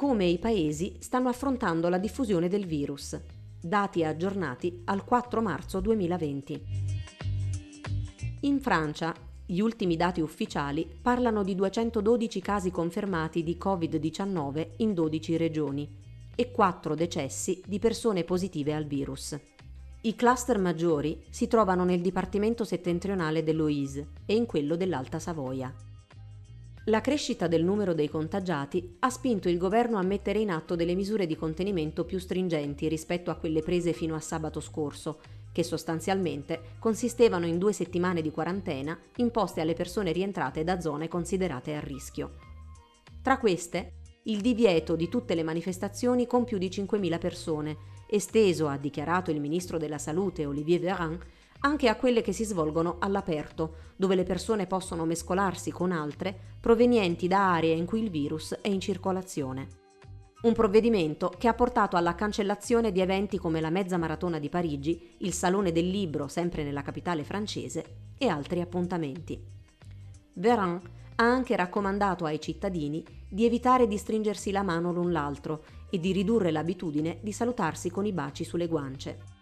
come i paesi stanno affrontando la diffusione del virus. Dati aggiornati al 4 marzo 2020. In Francia, gli ultimi dati ufficiali parlano di 212 casi confermati di Covid-19 in 12 regioni e 4 decessi di persone positive al virus. I cluster maggiori si trovano nel Dipartimento settentrionale dell'Oise e in quello dell'Alta Savoia. La crescita del numero dei contagiati ha spinto il governo a mettere in atto delle misure di contenimento più stringenti rispetto a quelle prese fino a sabato scorso, che sostanzialmente consistevano in due settimane di quarantena imposte alle persone rientrate da zone considerate a rischio. Tra queste, il divieto di tutte le manifestazioni con più di 5.000 persone, esteso, ha dichiarato il ministro della Salute Olivier Véran, anche a quelle che si svolgono all'aperto, dove le persone possono mescolarsi con altre provenienti da aree in cui il virus è in circolazione. Un provvedimento che ha portato alla cancellazione di eventi come la mezza maratona di Parigi, il Salone del Libro sempre nella capitale francese e altri appuntamenti. Véran ha anche raccomandato ai cittadini di evitare di stringersi la mano l'un l'altro e di ridurre l'abitudine di salutarsi con i baci sulle guance.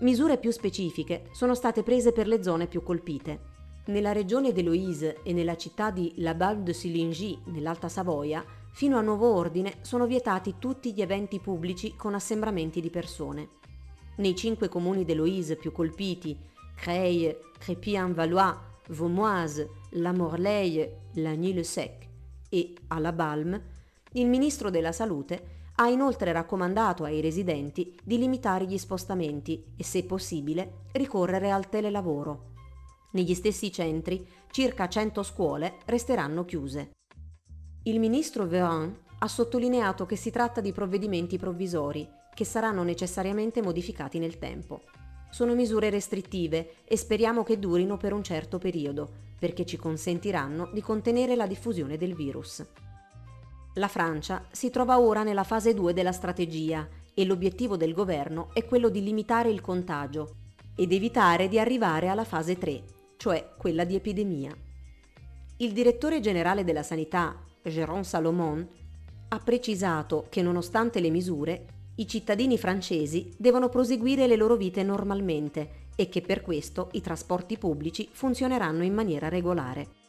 Misure più specifiche sono state prese per le zone più colpite. Nella regione d'Eloise e nella città di La Balle de Silingy, nell'Alta Savoia, fino a nuovo ordine sono vietati tutti gli eventi pubblici con assembramenti di persone. Nei cinque comuni d'Eloise più colpiti, Creil, Crépy-en-Valois, Vaumoise, La Morlaye, Lagny-le-Sec e alla Balme, il ministro della Salute ha inoltre raccomandato ai residenti di limitare gli spostamenti e, se possibile, ricorrere al telelavoro. Negli stessi centri, circa 100 scuole resteranno chiuse. Il ministro Véran ha sottolineato che si tratta di provvedimenti provvisori che saranno necessariamente modificati nel tempo. Sono misure restrittive e speriamo che durino per un certo periodo, perché ci consentiranno di contenere la diffusione del virus. La Francia si trova ora nella fase 2 della strategia e l'obiettivo del governo è quello di limitare il contagio ed evitare di arrivare alla fase 3, cioè quella di epidemia. Il direttore generale della sanità, Jérôme Salomon, ha precisato che nonostante le misure, i cittadini francesi devono proseguire le loro vite normalmente e che per questo i trasporti pubblici funzioneranno in maniera regolare.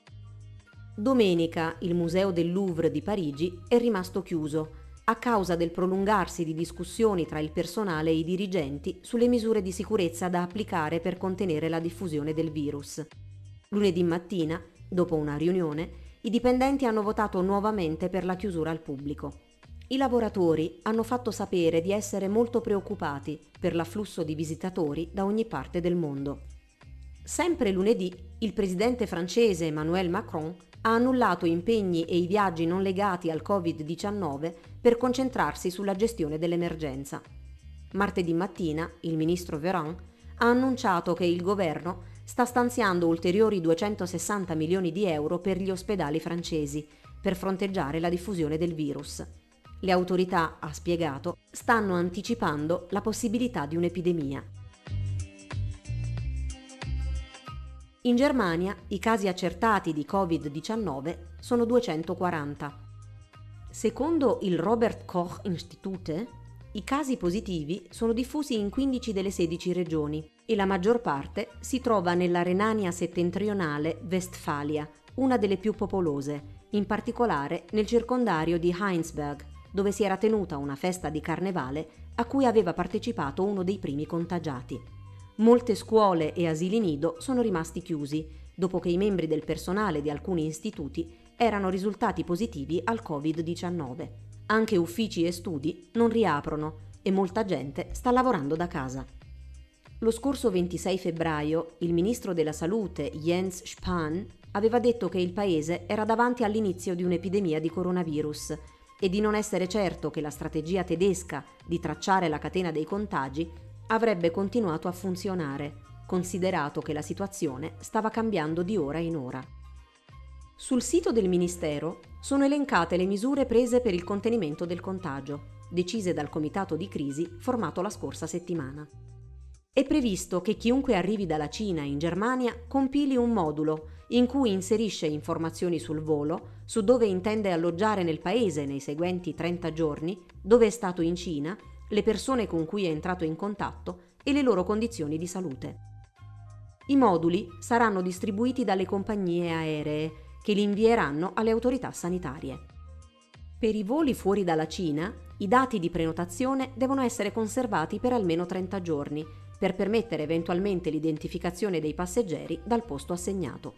Domenica il Museo del Louvre di Parigi è rimasto chiuso a causa del prolungarsi di discussioni tra il personale e i dirigenti sulle misure di sicurezza da applicare per contenere la diffusione del virus. Lunedì mattina, dopo una riunione, i dipendenti hanno votato nuovamente per la chiusura al pubblico. I lavoratori hanno fatto sapere di essere molto preoccupati per l'afflusso di visitatori da ogni parte del mondo. Sempre lunedì, il presidente francese Emmanuel Macron ha annullato impegni e i viaggi non legati al Covid-19 per concentrarsi sulla gestione dell'emergenza. Martedì mattina il ministro Véran ha annunciato che il governo sta stanziando ulteriori 260 milioni di euro per gli ospedali francesi per fronteggiare la diffusione del virus. Le autorità, ha spiegato, stanno anticipando la possibilità di un'epidemia. In Germania i casi accertati di Covid-19 sono 240. Secondo il Robert Koch Institute, i casi positivi sono diffusi in 15 delle 16 regioni e la maggior parte si trova nella Renania settentrionale Westfalia, una delle più popolose, in particolare nel circondario di Heinsberg, dove si era tenuta una festa di carnevale a cui aveva partecipato uno dei primi contagiati. Molte scuole e asili nido sono rimasti chiusi, dopo che i membri del personale di alcuni istituti erano risultati positivi al Covid-19. Anche uffici e studi non riaprono e molta gente sta lavorando da casa. Lo scorso 26 febbraio il ministro della Salute Jens Spahn aveva detto che il paese era davanti all'inizio di un'epidemia di coronavirus e di non essere certo che la strategia tedesca di tracciare la catena dei contagi avrebbe continuato a funzionare, considerato che la situazione stava cambiando di ora in ora. Sul sito del Ministero sono elencate le misure prese per il contenimento del contagio, decise dal comitato di crisi formato la scorsa settimana. È previsto che chiunque arrivi dalla Cina in Germania compili un modulo in cui inserisce informazioni sul volo, su dove intende alloggiare nel paese nei seguenti 30 giorni, dove è stato in Cina, le persone con cui è entrato in contatto e le loro condizioni di salute. I moduli saranno distribuiti dalle compagnie aeree che li invieranno alle autorità sanitarie. Per i voli fuori dalla Cina, i dati di prenotazione devono essere conservati per almeno 30 giorni per permettere eventualmente l'identificazione dei passeggeri dal posto assegnato.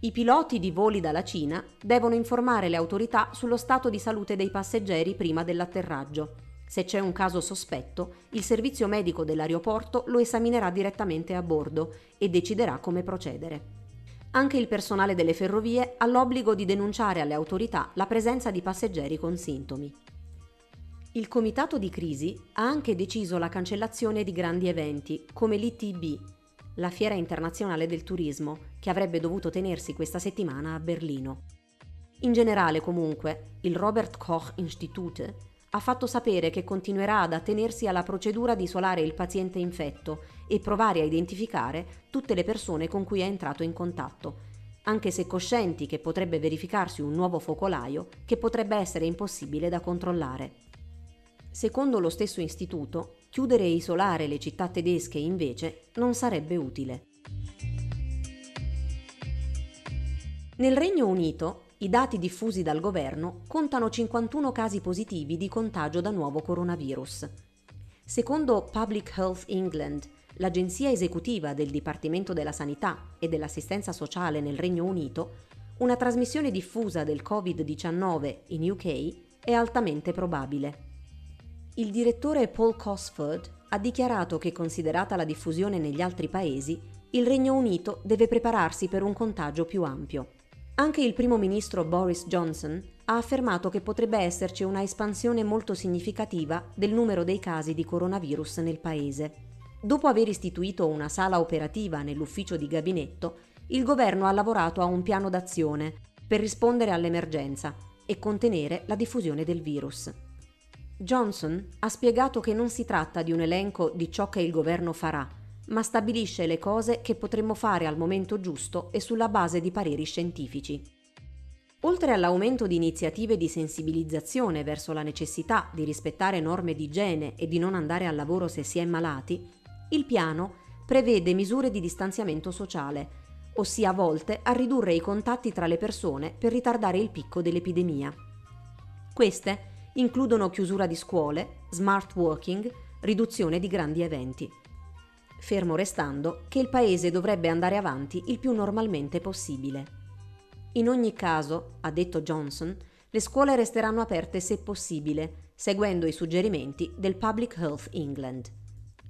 I piloti di voli dalla Cina devono informare le autorità sullo stato di salute dei passeggeri prima dell'atterraggio. Se c'è un caso sospetto, il servizio medico dell'aeroporto lo esaminerà direttamente a bordo e deciderà come procedere. Anche il personale delle ferrovie ha l'obbligo di denunciare alle autorità la presenza di passeggeri con sintomi. Il comitato di crisi ha anche deciso la cancellazione di grandi eventi come l'ITB, la Fiera internazionale del turismo, che avrebbe dovuto tenersi questa settimana a Berlino. In generale, comunque, il Robert Koch Institute ha fatto sapere che continuerà ad attenersi alla procedura di isolare il paziente infetto e provare a identificare tutte le persone con cui è entrato in contatto, anche se coscienti che potrebbe verificarsi un nuovo focolaio che potrebbe essere impossibile da controllare. Secondo lo stesso istituto, chiudere e isolare le città tedesche invece non sarebbe utile. Nel Regno Unito i dati diffusi dal governo contano 51 casi positivi di contagio da nuovo coronavirus. Secondo Public Health England, l'agenzia esecutiva del Dipartimento della Sanità e dell'Assistenza Sociale nel Regno Unito, una trasmissione diffusa del Covid-19 in UK è altamente probabile. Il direttore Paul Cosford ha dichiarato che, considerata la diffusione negli altri paesi, il Regno Unito deve prepararsi per un contagio più ampio. Anche il primo ministro Boris Johnson ha affermato che potrebbe esserci una espansione molto significativa del numero dei casi di coronavirus nel paese. Dopo aver istituito una sala operativa nell'ufficio di gabinetto, il governo ha lavorato a un piano d'azione per rispondere all'emergenza e contenere la diffusione del virus. Johnson ha spiegato che non si tratta di un elenco di ciò che il governo farà, ma stabilisce le cose che potremmo fare al momento giusto e sulla base di pareri scientifici. Oltre all'aumento di iniziative di sensibilizzazione verso la necessità di rispettare norme di igiene e di non andare al lavoro se si è malati, il piano prevede misure di distanziamento sociale, ossia volte a ridurre i contatti tra le persone per ritardare il picco dell'epidemia. Queste includono chiusura di scuole, smart working, riduzione di grandi eventi. Fermo restando che il Paese dovrebbe andare avanti il più normalmente possibile. In ogni caso, ha detto Johnson, le scuole resteranno aperte se possibile, seguendo i suggerimenti del Public Health England.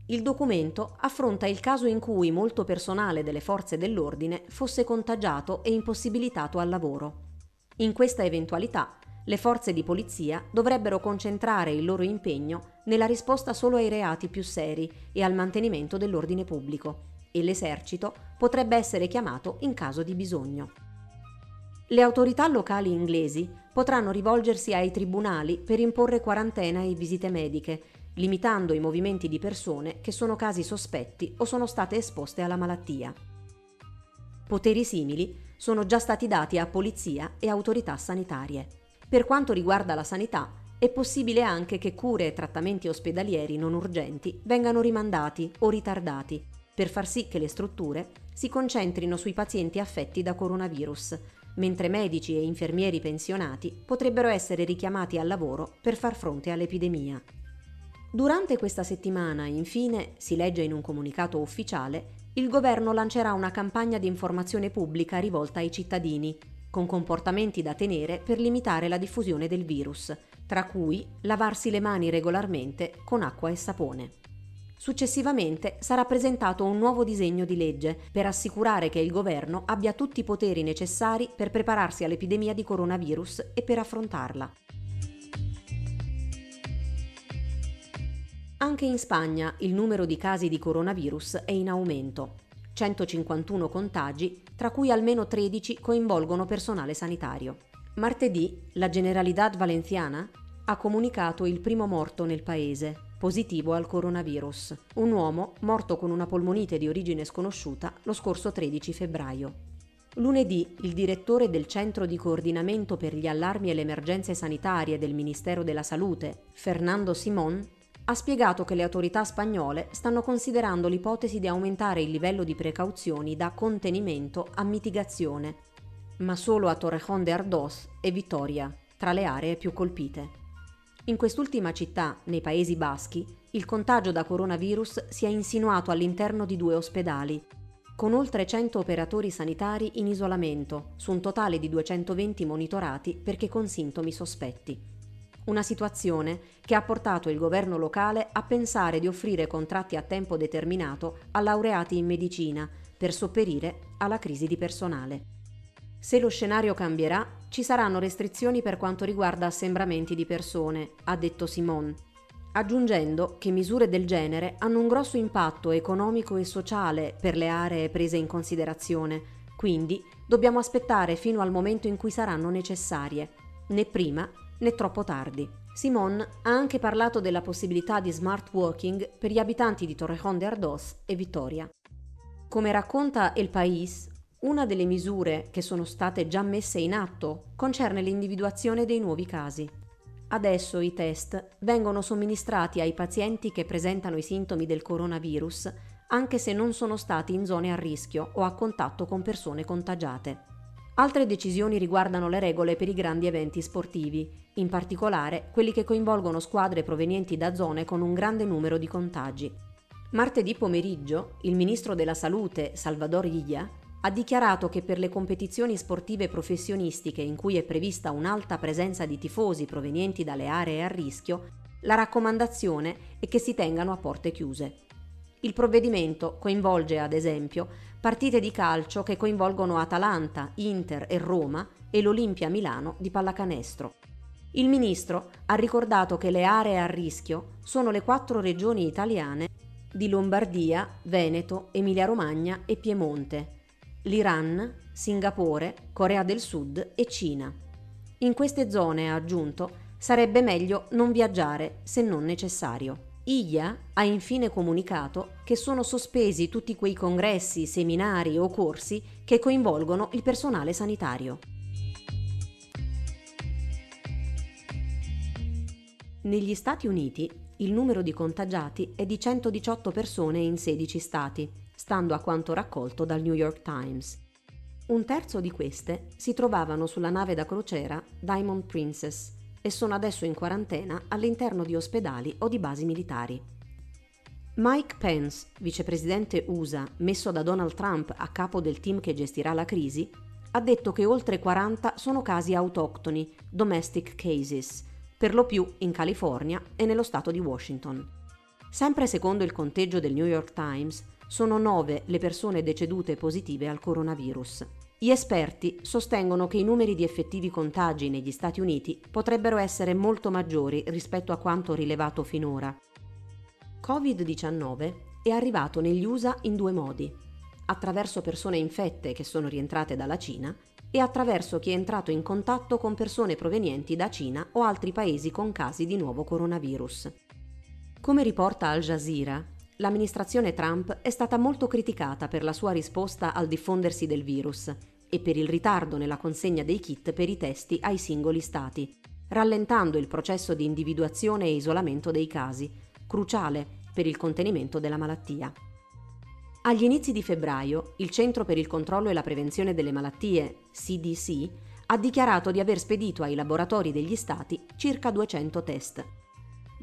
Il documento affronta il caso in cui molto personale delle forze dell'ordine fosse contagiato e impossibilitato al lavoro. In questa eventualità le forze di polizia dovrebbero concentrare il loro impegno nella risposta solo ai reati più seri e al mantenimento dell'ordine pubblico e l'esercito potrebbe essere chiamato in caso di bisogno. Le autorità locali inglesi potranno rivolgersi ai tribunali per imporre quarantena e visite mediche, limitando i movimenti di persone che sono casi sospetti o sono state esposte alla malattia. Poteri simili sono già stati dati a polizia e autorità sanitarie. Per quanto riguarda la sanità, è possibile anche che cure e trattamenti ospedalieri non urgenti vengano rimandati o ritardati, per far sì che le strutture si concentrino sui pazienti affetti da coronavirus, mentre medici e infermieri pensionati potrebbero essere richiamati al lavoro per far fronte all'epidemia. Durante questa settimana, infine, si legge in un comunicato ufficiale, il governo lancerà una campagna di informazione pubblica rivolta ai cittadini con comportamenti da tenere per limitare la diffusione del virus, tra cui lavarsi le mani regolarmente con acqua e sapone. Successivamente sarà presentato un nuovo disegno di legge per assicurare che il governo abbia tutti i poteri necessari per prepararsi all'epidemia di coronavirus e per affrontarla. Anche in Spagna il numero di casi di coronavirus è in aumento. 151 contagi, tra cui almeno 13 coinvolgono personale sanitario. Martedì la Generalidad Valenciana ha comunicato il primo morto nel paese, positivo al coronavirus, un uomo morto con una polmonite di origine sconosciuta lo scorso 13 febbraio. Lunedì il direttore del Centro di coordinamento per gli allarmi e le emergenze sanitarie del Ministero della Salute, Fernando Simon, ha spiegato che le autorità spagnole stanno considerando l'ipotesi di aumentare il livello di precauzioni da contenimento a mitigazione, ma solo a Torrejón de Ardoz e Vitoria, tra le aree più colpite. In quest'ultima città, nei Paesi Baschi, il contagio da coronavirus si è insinuato all'interno di due ospedali, con oltre 100 operatori sanitari in isolamento, su un totale di 220 monitorati perché con sintomi sospetti. Una situazione che ha portato il governo locale a pensare di offrire contratti a tempo determinato a laureati in medicina per sopperire alla crisi di personale. Se lo scenario cambierà, ci saranno restrizioni per quanto riguarda assembramenti di persone, ha detto Simon, aggiungendo che misure del genere hanno un grosso impatto economico e sociale per le aree prese in considerazione, quindi dobbiamo aspettare fino al momento in cui saranno necessarie, né prima né troppo tardi. Simon ha anche parlato della possibilità di smart working per gli abitanti di Torrejón de Ardoz e Vittoria. Come racconta El País, una delle misure che sono state già messe in atto concerne l'individuazione dei nuovi casi. Adesso i test vengono somministrati ai pazienti che presentano i sintomi del coronavirus anche se non sono stati in zone a rischio o a contatto con persone contagiate. Altre decisioni riguardano le regole per i grandi eventi sportivi, in particolare quelli che coinvolgono squadre provenienti da zone con un grande numero di contagi. Martedì pomeriggio, il ministro della Salute, Salvador Illa, ha dichiarato che per le competizioni sportive professionistiche in cui è prevista un'alta presenza di tifosi provenienti dalle aree a rischio, la raccomandazione è che si tengano a porte chiuse. Il provvedimento coinvolge, ad esempio, partite di calcio che coinvolgono Atalanta, Inter e Roma e l'Olimpia Milano di pallacanestro. Il ministro ha ricordato che le aree a rischio sono le quattro regioni italiane di Lombardia, Veneto, Emilia-Romagna e Piemonte, l'Iran, Singapore, Corea del Sud e Cina. In queste zone, ha aggiunto, sarebbe meglio non viaggiare se non necessario. IIA ha infine comunicato che sono sospesi tutti quei congressi, seminari o corsi che coinvolgono il personale sanitario. Negli Stati Uniti il numero di contagiati è di 118 persone in 16 stati, stando a quanto raccolto dal New York Times. Un terzo di queste si trovavano sulla nave da crociera Diamond Princess, e sono adesso in quarantena all'interno di ospedali o di basi militari. Mike Pence, vicepresidente USA messo da Donald Trump a capo del team che gestirà la crisi, ha detto che oltre 40 sono casi autoctoni, domestic cases, per lo più in California e nello stato di Washington. Sempre secondo il conteggio del New York Times, sono nove le persone decedute positive al coronavirus. Gli esperti sostengono che i numeri di effettivi contagi negli Stati Uniti potrebbero essere molto maggiori rispetto a quanto rilevato finora. Covid-19 è arrivato negli USA in due modi, attraverso persone infette che sono rientrate dalla Cina e attraverso chi è entrato in contatto con persone provenienti da Cina o altri paesi con casi di nuovo coronavirus. Come riporta Al Jazeera, l'amministrazione Trump è stata molto criticata per la sua risposta al diffondersi del virus e per il ritardo nella consegna dei kit per i testi ai singoli stati, rallentando il processo di individuazione e isolamento dei casi, cruciale per il contenimento della malattia. Agli inizi di febbraio, il Centro per il controllo e la prevenzione delle malattie, CDC, ha dichiarato di aver spedito ai laboratori degli stati circa 200 test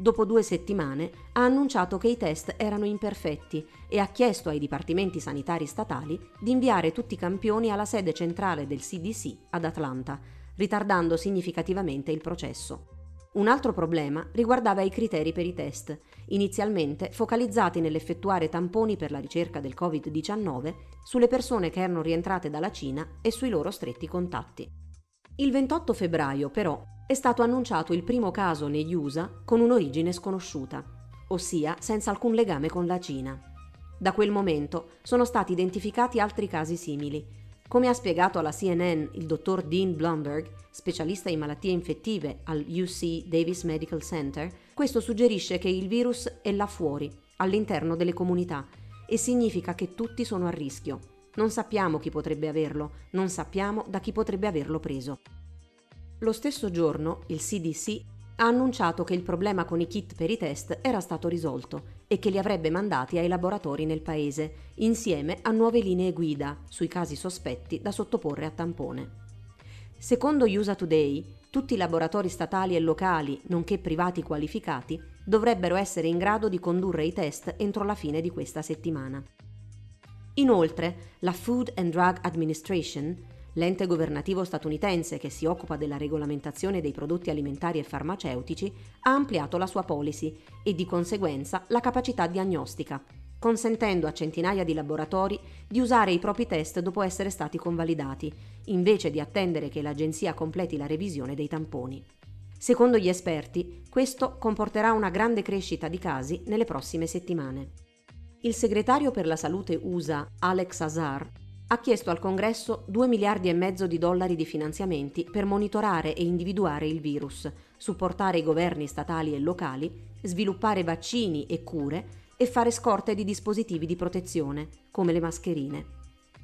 dopo due settimane, ha annunciato che i test erano imperfetti e ha chiesto ai dipartimenti sanitari statali di inviare tutti i campioni alla sede centrale del CDC ad Atlanta, ritardando significativamente il processo. Un altro problema riguardava i criteri per i test, inizialmente focalizzati nell'effettuare tamponi per la ricerca del Covid-19 sulle persone che erano rientrate dalla Cina e sui loro stretti contatti. Il 28 febbraio, però, è stato annunciato il primo caso negli USA con un'origine sconosciuta, ossia senza alcun legame con la Cina. Da quel momento sono stati identificati altri casi simili. Come ha spiegato alla CNN il dottor Dean Blumberg, specialista in malattie infettive al UC Davis Medical Center, questo suggerisce che il virus è là fuori, all'interno delle comunità, e significa che tutti sono a rischio. Non sappiamo chi potrebbe averlo, non sappiamo da chi potrebbe averlo preso. Lo stesso giorno il CDC ha annunciato che il problema con i kit per i test era stato risolto e che li avrebbe mandati ai laboratori nel paese, insieme a nuove linee guida sui casi sospetti da sottoporre a tampone. Secondo USA Today, tutti i laboratori statali e locali, nonché privati qualificati, dovrebbero essere in grado di condurre i test entro la fine di questa settimana. Inoltre, la Food and Drug Administration, l'ente governativo statunitense che si occupa della regolamentazione dei prodotti alimentari e farmaceutici, ha ampliato la sua policy e di conseguenza la capacità diagnostica, consentendo a centinaia di laboratori di usare i propri test dopo essere stati convalidati, invece di attendere che l'agenzia completi la revisione dei tamponi. Secondo gli esperti, questo comporterà una grande crescita di casi nelle prossime settimane. Il segretario per la salute USA, Alex Azar, ha chiesto al Congresso 2 miliardi e mezzo di dollari di finanziamenti per monitorare e individuare il virus, supportare i governi statali e locali, sviluppare vaccini e cure e fare scorte di dispositivi di protezione, come le mascherine.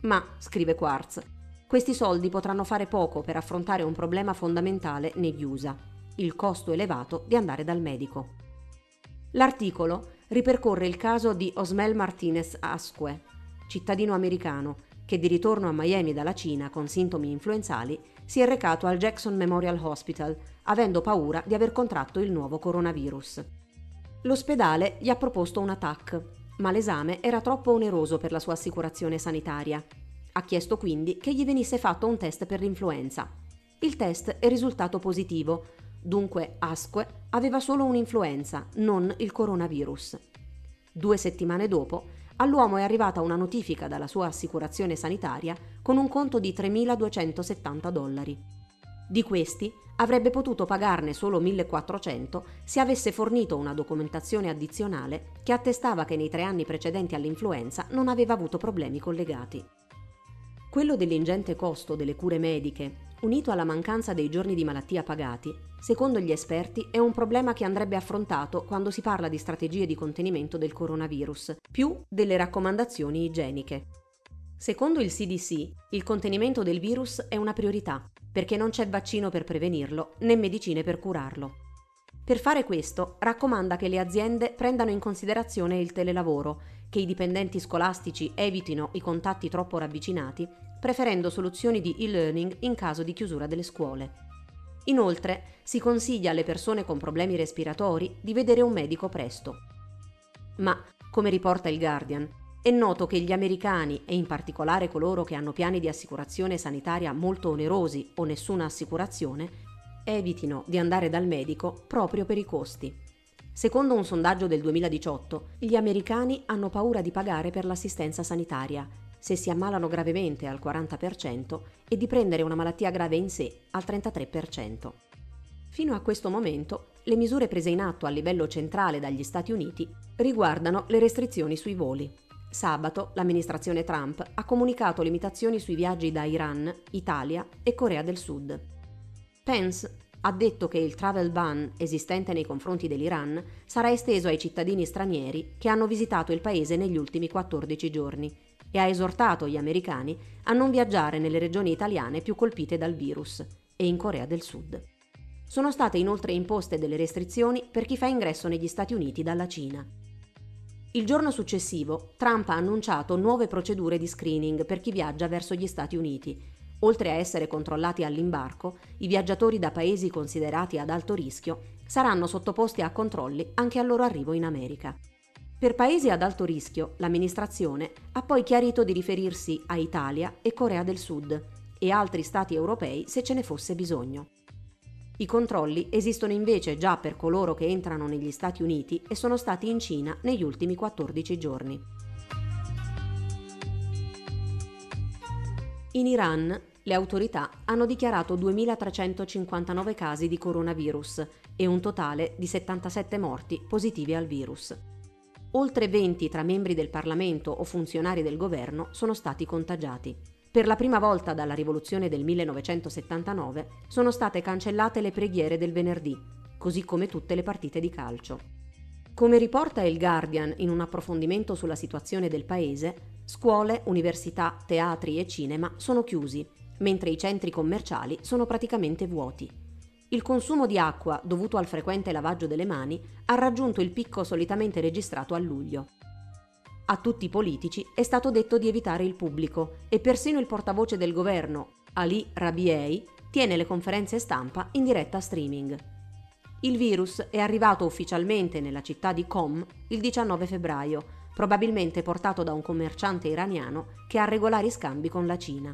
Ma, scrive Quartz, questi soldi potranno fare poco per affrontare un problema fondamentale negli USA, il costo elevato di andare dal medico. L'articolo ripercorre il caso di Osmel Martinez Asque, cittadino americano che di ritorno a Miami dalla Cina con sintomi influenzali si è recato al Jackson Memorial Hospital avendo paura di aver contratto il nuovo coronavirus. L'ospedale gli ha proposto un TAC, ma l'esame era troppo oneroso per la sua assicurazione sanitaria. Ha chiesto quindi che gli venisse fatto un test per l'influenza. Il test è risultato positivo, dunque Asque aveva solo un'influenza, non il coronavirus. Due settimane dopo, all'uomo è arrivata una notifica dalla sua assicurazione sanitaria con un conto di 3.270 dollari. Di questi avrebbe potuto pagarne solo 1400 se avesse fornito una documentazione addizionale che attestava che nei tre anni precedenti all'influenza non aveva avuto problemi collegati. Quello dell'ingente costo delle cure mediche, unito alla mancanza dei giorni di malattia pagati, secondo gli esperti è un problema che andrebbe affrontato quando si parla di strategie di contenimento del coronavirus, più delle raccomandazioni igieniche. Secondo il CDC, il contenimento del virus è una priorità perché non c'è vaccino per prevenirlo né medicine per curarlo. Per fare questo raccomanda che le aziende prendano in considerazione il telelavoro, che i dipendenti scolastici evitino i contatti troppo ravvicinati, preferendo soluzioni di e-learning in caso di chiusura delle scuole. Inoltre si consiglia alle persone con problemi respiratori di vedere un medico presto. Ma, come riporta il Guardian, è noto che gli americani, e in particolare coloro che hanno piani di assicurazione sanitaria molto onerosi o nessuna assicurazione, evitino di andare dal medico proprio per i costi. Secondo un sondaggio del 2018, gli americani hanno paura di pagare per l'assistenza sanitaria, se si ammalano gravemente al 40% e di prendere una malattia grave in sé al 33%. Fino a questo momento, le misure prese in atto a livello centrale dagli Stati Uniti riguardano le restrizioni sui voli. Sabato l'amministrazione Trump ha comunicato limitazioni sui viaggi da Iran, Italia e Corea del Sud. Pence ha detto che il travel ban esistente nei confronti dell'Iran sarà esteso ai cittadini stranieri che hanno visitato il paese negli ultimi 14 giorni e ha esortato gli americani a non viaggiare nelle regioni italiane più colpite dal virus e in Corea del Sud. Sono state inoltre imposte delle restrizioni per chi fa ingresso negli Stati Uniti dalla Cina. Il giorno successivo, Trump ha annunciato nuove procedure di screening per chi viaggia verso gli Stati Uniti. Oltre a essere controllati all'imbarco, i viaggiatori da paesi considerati ad alto rischio saranno sottoposti a controlli anche al loro arrivo in America. Per paesi ad alto rischio, l'amministrazione ha poi chiarito di riferirsi a Italia e Corea del Sud e altri stati europei se ce ne fosse bisogno. I controlli esistono invece già per coloro che entrano negli Stati Uniti e sono stati in Cina negli ultimi 14 giorni. In Iran le autorità hanno dichiarato 2.359 casi di coronavirus e un totale di 77 morti positivi al virus. Oltre 20 tra membri del Parlamento o funzionari del governo sono stati contagiati. Per la prima volta dalla rivoluzione del 1979 sono state cancellate le preghiere del venerdì, così come tutte le partite di calcio. Come riporta il Guardian in un approfondimento sulla situazione del paese, scuole, università, teatri e cinema sono chiusi, mentre i centri commerciali sono praticamente vuoti. Il consumo di acqua, dovuto al frequente lavaggio delle mani, ha raggiunto il picco solitamente registrato a luglio. A tutti i politici è stato detto di evitare il pubblico e persino il portavoce del governo, Ali Rabiei, tiene le conferenze stampa in diretta streaming. Il virus è arrivato ufficialmente nella città di Qom il 19 febbraio, probabilmente portato da un commerciante iraniano che ha regolari scambi con la Cina.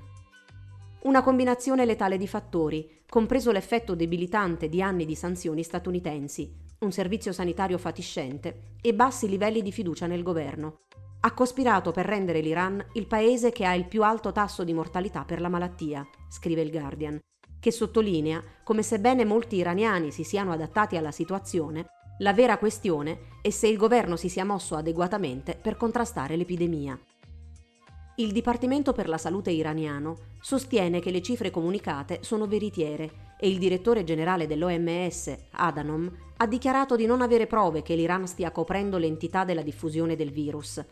Una combinazione letale di fattori, compreso l'effetto debilitante di anni di sanzioni statunitensi, un servizio sanitario fatiscente e bassi livelli di fiducia nel governo, ha cospirato per rendere l'Iran il paese che ha il più alto tasso di mortalità per la malattia, scrive il Guardian, che sottolinea come sebbene molti iraniani si siano adattati alla situazione, la vera questione è se il governo si sia mosso adeguatamente per contrastare l'epidemia. Il Dipartimento per la Salute iraniano sostiene che le cifre comunicate sono veritiere e il direttore generale dell'OMS, Adanom, ha dichiarato di non avere prove che l'Iran stia coprendo l'entità della diffusione del virus,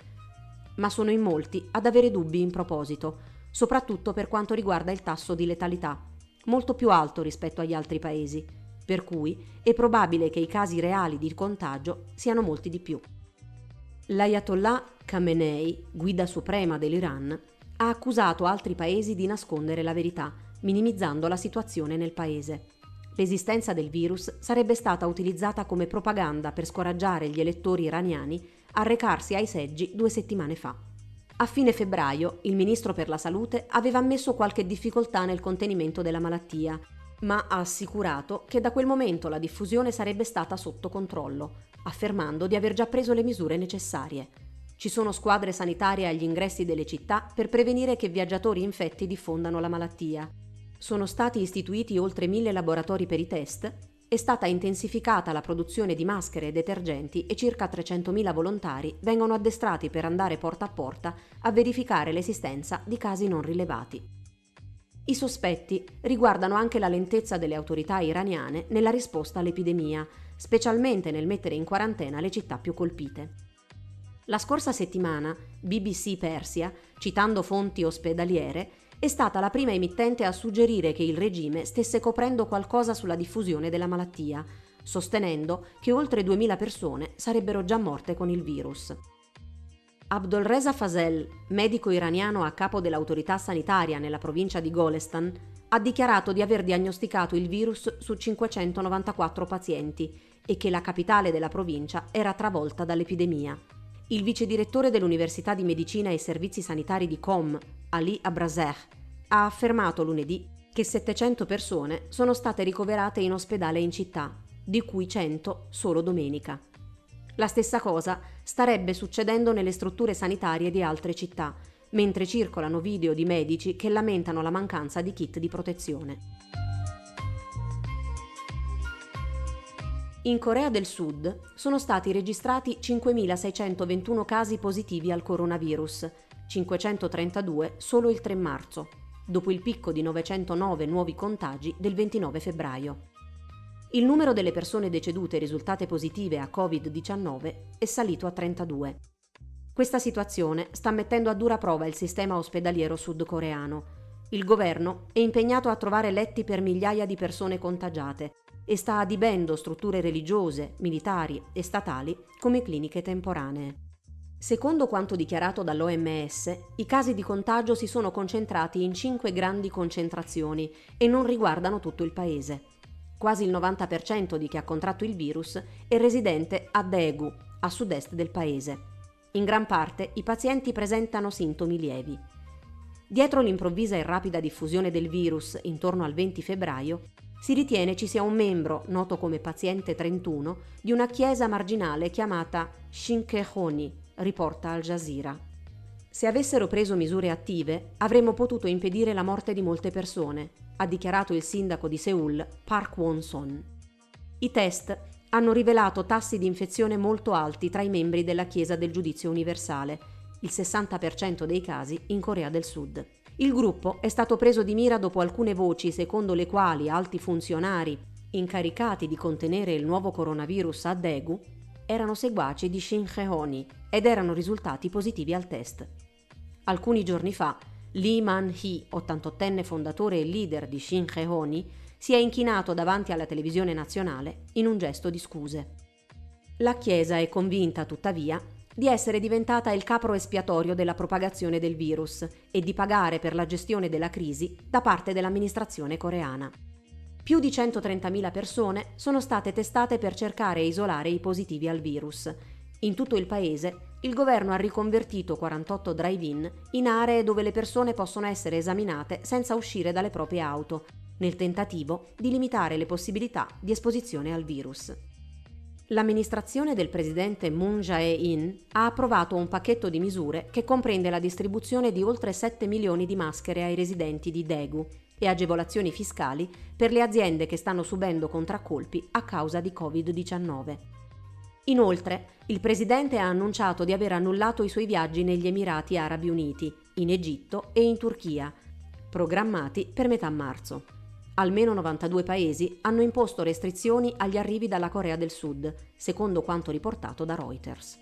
ma sono in molti ad avere dubbi in proposito, soprattutto per quanto riguarda il tasso di letalità, molto più alto rispetto agli altri paesi, per cui è probabile che i casi reali di contagio siano molti di più. L'Ayatollah Khamenei, guida suprema dell'Iran, ha accusato altri paesi di nascondere la verità, minimizzando la situazione nel paese. L'esistenza del virus sarebbe stata utilizzata come propaganda per scoraggiare gli elettori iraniani a recarsi ai seggi due settimane fa. A fine febbraio il ministro per la salute aveva ammesso qualche difficoltà nel contenimento della malattia, ma ha assicurato che da quel momento la diffusione sarebbe stata sotto controllo, affermando di aver già preso le misure necessarie. Ci sono squadre sanitarie agli ingressi delle città per prevenire che viaggiatori infetti diffondano la malattia. Sono stati istituiti oltre mille laboratori per i test è stata intensificata la produzione di maschere e detergenti e circa 300.000 volontari vengono addestrati per andare porta a porta a verificare l'esistenza di casi non rilevati. I sospetti riguardano anche la lentezza delle autorità iraniane nella risposta all'epidemia, specialmente nel mettere in quarantena le città più colpite. La scorsa settimana BBC Persia, citando fonti ospedaliere, è stata la prima emittente a suggerire che il regime stesse coprendo qualcosa sulla diffusione della malattia, sostenendo che oltre 2000 persone sarebbero già morte con il virus. Abdolreza Fasel, medico iraniano a capo dell'autorità sanitaria nella provincia di Golestan, ha dichiarato di aver diagnosticato il virus su 594 pazienti e che la capitale della provincia era travolta dall'epidemia. Il vice direttore dell'Università di Medicina e Servizi Sanitari di Qom, Ali Abrazeh, ha affermato lunedì che 700 persone sono state ricoverate in ospedale in città, di cui 100 solo domenica. La stessa cosa starebbe succedendo nelle strutture sanitarie di altre città, mentre circolano video di medici che lamentano la mancanza di kit di protezione. In Corea del Sud sono stati registrati 5.621 casi positivi al coronavirus, 532 solo il 3 marzo, dopo il picco di 909 nuovi contagi del 29 febbraio. Il numero delle persone decedute risultate positive a Covid-19 è salito a 32. Questa situazione sta mettendo a dura prova il sistema ospedaliero sudcoreano. Il governo è impegnato a trovare letti per migliaia di persone contagiate e sta adibendo strutture religiose, militari e statali come cliniche temporanee. Secondo quanto dichiarato dall'OMS, i casi di contagio si sono concentrati in cinque grandi concentrazioni e non riguardano tutto il paese. Quasi il 90% di chi ha contratto il virus è residente a Daegu, a sud-est del paese. In gran parte i pazienti presentano sintomi lievi. Dietro l'improvvisa e rapida diffusione del virus intorno al 20 febbraio, si ritiene ci sia un membro, noto come paziente 31, di una chiesa marginale chiamata Shinkehoni, riporta Al Jazeera. Se avessero preso misure attive, avremmo potuto impedire la morte di molte persone, ha dichiarato il sindaco di Seoul, Park Won-son. I test hanno rivelato tassi di infezione molto alti tra i membri della Chiesa del Giudizio Universale, il 60% dei casi in Corea del Sud. Il gruppo è stato preso di mira dopo alcune voci secondo le quali alti funzionari incaricati di contenere il nuovo coronavirus a Daegu, erano seguaci di Shin He-honi ed erano risultati positivi al test. Alcuni giorni fa, Lee Man-hee, 88enne fondatore e leader di Shin He-honi, si è inchinato davanti alla televisione nazionale in un gesto di scuse. La Chiesa è convinta, tuttavia, di essere diventata il capro espiatorio della propagazione del virus e di pagare per la gestione della crisi da parte dell'amministrazione coreana. Più di 130.000 persone sono state testate per cercare e isolare i positivi al virus. In tutto il paese il governo ha riconvertito 48 drive-in in aree dove le persone possono essere esaminate senza uscire dalle proprie auto, nel tentativo di limitare le possibilità di esposizione al virus. L'amministrazione del presidente Moon Jae-in ha approvato un pacchetto di misure che comprende la distribuzione di oltre 7 milioni di maschere ai residenti di Daegu e agevolazioni fiscali per le aziende che stanno subendo contraccolpi a causa di Covid-19. Inoltre, il presidente ha annunciato di aver annullato i suoi viaggi negli Emirati Arabi Uniti, in Egitto e in Turchia, programmati per metà marzo. Almeno 92 paesi hanno imposto restrizioni agli arrivi dalla Corea del Sud, secondo quanto riportato da Reuters.